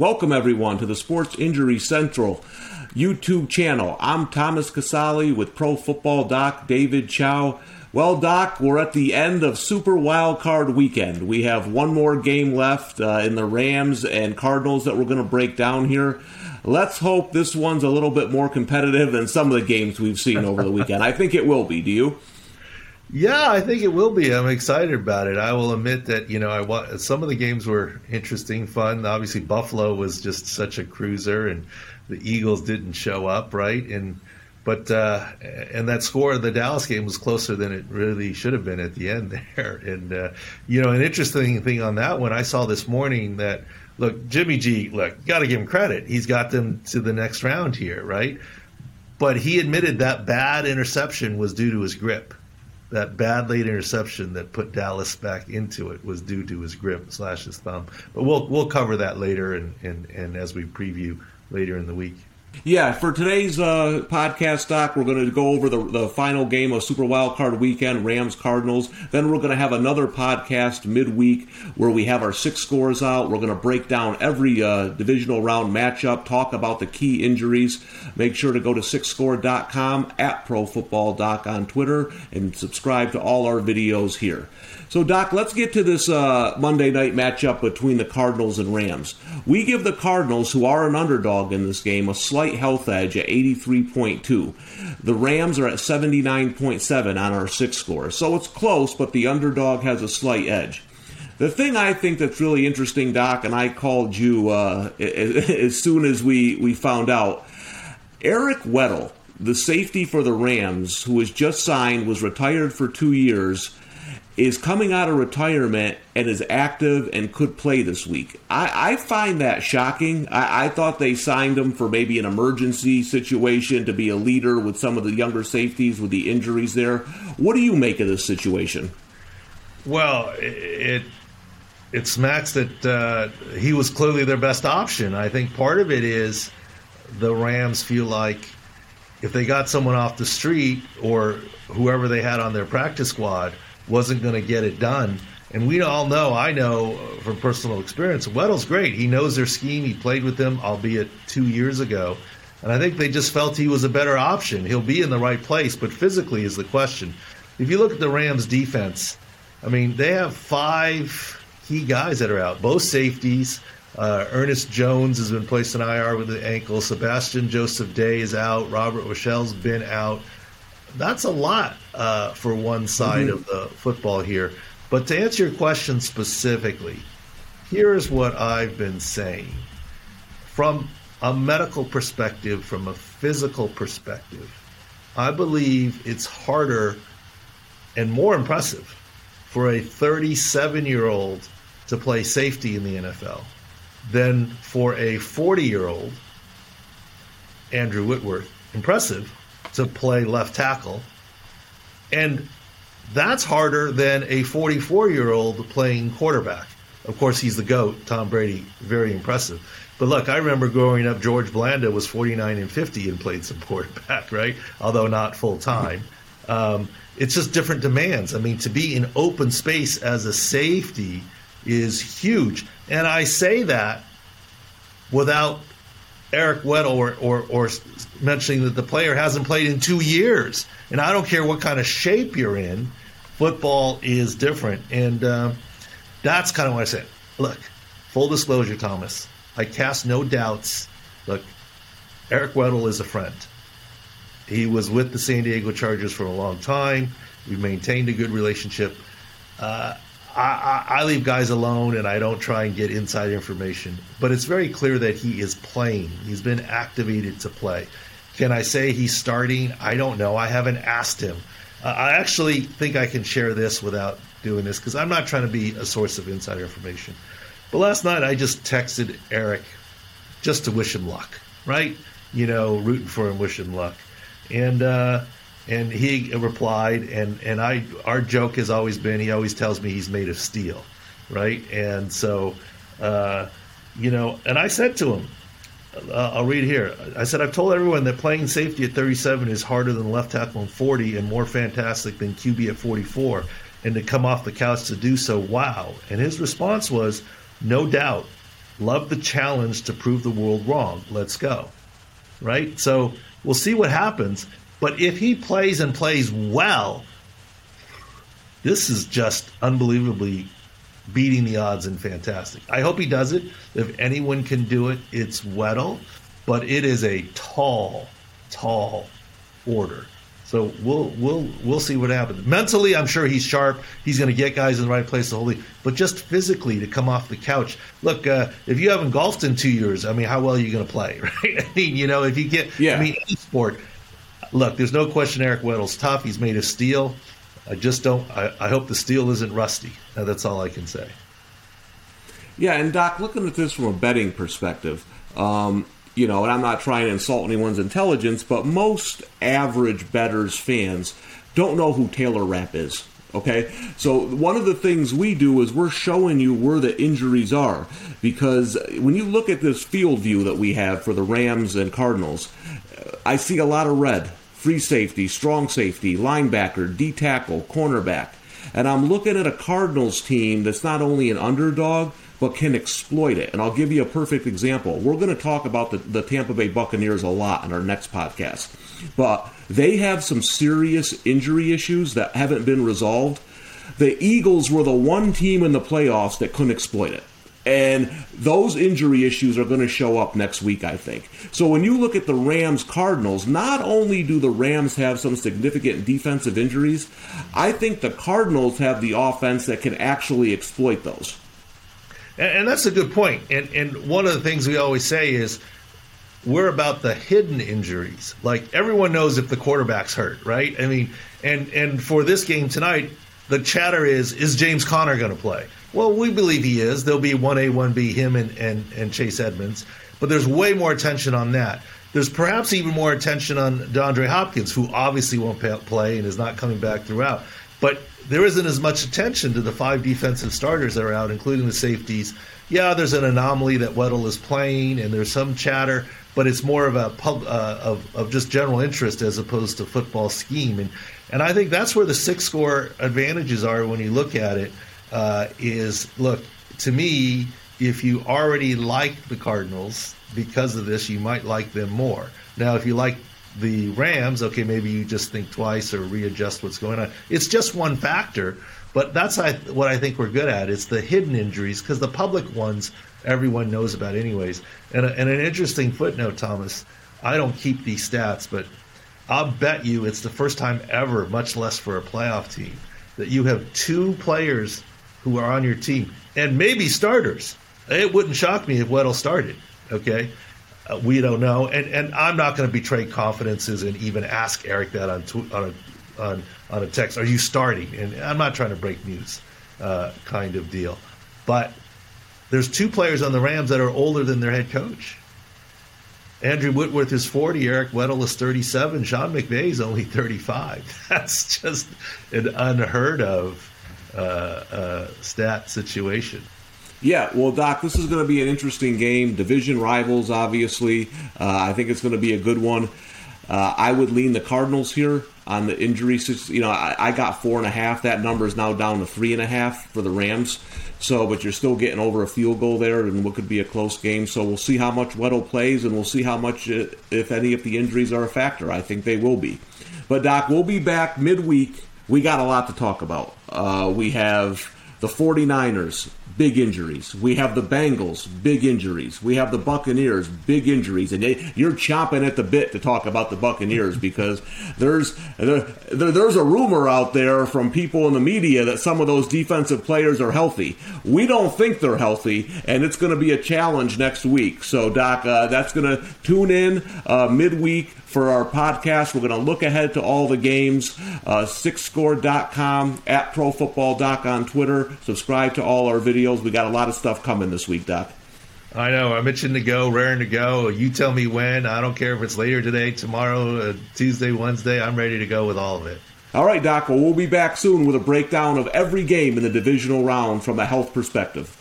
Welcome, everyone, to the Sports Injury Central YouTube channel. I'm Thomas Casale with Pro Football Doc David Chao. Well, Doc, we're at the end of Super Wild Card Weekend. We have one more game left uh, in the Rams and Cardinals that we're going to break down here. Let's hope this one's a little bit more competitive than some of the games we've seen over the weekend. I think it will be. Do you? Yeah, I think it will be. I'm excited about it. I will admit that you know I want some of the games were interesting, fun. Obviously, Buffalo was just such a cruiser, and the Eagles didn't show up, right? And but uh, and that score of the Dallas game was closer than it really should have been at the end there. And uh, you know, an interesting thing on that one, I saw this morning that look, Jimmy G, look, got to give him credit. He's got them to the next round here, right? But he admitted that bad interception was due to his grip that bad late interception that put Dallas back into it was due to his grip slash his thumb. But we'll we'll cover that later and, and, and as we preview later in the week. Yeah, for today's uh, podcast doc, we're going to go over the, the final game of Super Wild Card Weekend, Rams Cardinals. Then we're going to have another podcast midweek where we have our SIC scores out. We're going to break down every uh, divisional round matchup, talk about the key injuries. Make sure to go to sicscore.com at Pro Football Doc on Twitter and subscribe to all our videos here. So, Doc, let's get to this uh, Monday night matchup between the Cardinals and Rams. We give the Cardinals, who are an underdog in this game, a slight health edge at 83.2. The Rams are at 79.7 on our SIC score. So it's close, but the underdog has a slight edge. The thing I think that's really interesting, Doc, and I called you uh, as soon as we, we found out, Eric Weddle, the safety for the Rams, who was just signed, was retired for two years is coming out of retirement and is active and could play this week. I, I find that shocking. I, I, thought they signed him for maybe an emergency situation to be a leader with some of the younger safeties with the injuries there. What do you make of this situation? Well, it it smacks that uh, he was clearly their best option. I think part of it is the Rams feel like if they got someone off the street or whoever they had on their practice squad – wasn't going to get it done. And we all know, I know from personal experience, Weddle's great. He knows their scheme. He played with them, albeit two years ago. And I think they just felt he was a better option. He'll be in the right place, but physically is the question. If you look at the Rams' defense, I mean, they have five key guys that are out, both safeties. Uh, Ernest Jones has been placed in IR with the ankle. Sebastian Joseph Day is out. Robert Rochell's been out that's a lot uh, for one side mm-hmm. of the football here. But to answer your question specifically, here's what I've been saying. From a medical perspective, from a physical perspective, I believe it's harder and more impressive for a 37 year old to play safety in the NFL than for a 40 year old, Andrew Whitworth. Impressive, to play left tackle. And that's harder than a 44 year old playing quarterback. Of course, he's the GOAT, Tom Brady, very impressive. But look, I remember growing up, George Blanda was 49 and 50 and played some quarterback, right? Although not full time. Um, it's just different demands. I mean, to be in open space as a safety is huge. And I say that without Eric Weddle or, or, or mentioning that the player hasn't played in two years. And I don't care what kind of shape you're in, football is different. And uh, that's kind of what I said. Look, full disclosure, Thomas, I cast no doubts. Look, Eric Weddle is a friend. He was with the San Diego Chargers for a long time. We've maintained a good relationship. Uh, I, I, leave guys alone and I don't try and get inside information. But it's very clear that he is playing. He's been activated to play. Can I say he's starting? I don't know. I haven't asked him. Uh, I actually think I can share this without doing this because I'm not trying to be a source of insider information. But last night I just texted Eric just to wish him luck, right? You know, rooting for him, wish him luck. And, uh, and he replied, and and I our joke has always been he always tells me he's made of steel, right? And so, uh, you know, and I said to him, uh, I'll read here. I said I've told everyone that playing safety at 37 is harder than left tackle at 40 and more fantastic than QB at 44, and to come off the couch to do so, wow! And his response was, no doubt. Love the challenge to prove the world wrong. Let's go. Right? So we'll see what happens. But if he plays and plays well, this is just unbelievably beating the odds and fantastic. I hope he does it. If anyone can do it, it's Weddle, but it is a tall, tall order. So we'll we'll we'll see what happens. Mentally, I'm sure he's sharp. He's going to get guys in the right place to hold it. But just physically, to come off the couch. Look, uh, if you haven't golfed in two years, I mean, how well are you going to play, right? I mean, you know, if you get, yeah. I mean, any sport. Look, there's no question Eric Weddle's tough. He's made of steel. I just don't. I, I hope the steel isn't rusty. that's all I can say. Yeah, and Doc, looking at this from a betting perspective, um, you know, and I'm not trying to insult anyone's intelligence, but most average bettors fans don't know who Taylor Rapp is. Okay, so one of the things we do is we're showing you where the injuries are because when you look at this field view that we have for the Rams and Cardinals, I see a lot of red free safety, strong safety, linebacker, D tackle, cornerback. And I'm looking at a Cardinals team that's not only an underdog, but can exploit it. And I'll give you a perfect example. We're going to talk about the, the Tampa Bay Buccaneers a lot in our next podcast, but they have some serious injury issues that haven't been resolved. The Eagles were the one team in the playoffs that couldn't exploit it. And those injury issues are going to show up next week, I think. So when you look at the Rams Cardinals, not only do the Rams have some significant defensive injuries, I think the Cardinals have the offense that can actually exploit those. And, and that's a good point. And, and one of the things we always say is we're about the hidden injuries. Like everyone knows if the quarterback's hurt, right? I mean, and and for this game tonight, the chatter is is James Conner going to play? Well, we believe he is. There'll be one A, one B, him and, and and Chase Edmonds. But there's way more attention on that. There's perhaps even more attention on DeAndre Hopkins, who obviously won't play and is not coming back throughout. But there isn't as much attention to the five defensive starters that are out, including the safeties. Yeah, there's an anomaly that Weddle is playing, and there's some chatter, but it's more of a pub, uh, of of just general interest as opposed to football scheme. And and I think that's where the SIC score advantages are when you look at it. Uh, is look to me, if you already like the Cardinals because of this, you might like them more. Now, if you like the Rams, okay, maybe you just think twice or readjust what's going on. It's just one factor, but that's what I think we're good at. It's the hidden injuries because the public ones everyone knows about anyways. And, and an interesting footnote, Thomas. I don't keep these stats, but I'll bet you it's the first time ever, much less for a playoff team, that you have two players who are on your team and maybe starters. It wouldn't shock me if Weddle started. Okay, uh, we don't know, and and I'm not going to betray confidences and even ask Eric that on tw- on a on on a text. Are you starting? And I'm not trying to break news, uh, kind of deal. But there's two players on the Rams that are older than their head coach. Andrew Whitworth is 40, Eric Weddle is 37, Sean McVay is only 35. That's just an unheard of uh, uh, stat situation. Yeah, well, Doc, this is going to be an interesting game. Division rivals, obviously. Uh, I think it's going to be a good one. Uh, I would lean the Cardinals here on the injury. You know, I, I, got four and a half. That number is now down to three and a half for the Rams. So, but you're still getting over a field goal there, and what could be a close game. So we'll see how much Weddle plays, and we'll see how much, uh, if any, if the injuries are a factor. I think they will be. But Doc, we'll be back midweek. We got a lot to talk about. Uh, we have the 49ers big injuries. We have the Bengals, big injuries. We have the Buccaneers, big injuries. And they, you're chomping at the bit to talk about the Buccaneers because there's there, there's a rumor out there from people in the media that some of those defensive players are healthy. We don't think they're healthy, and it's going to be a challenge next week. So, Doc, uh, that's going to tune in uh, midweek for our podcast. We're going to look ahead to all the games. Uh, sicscore.com, at ProFootballDoc on Twitter. Subscribe to all our videos. We got a lot of stuff coming this week, Doc. I know. I'm itching to go, raring to go. You tell me when. I don't care if it's later today, tomorrow, uh, Tuesday, Wednesday. I'm ready to go with all of it. All right, Doc. Well, we'll be back soon with a breakdown of every game in the divisional round from a health perspective.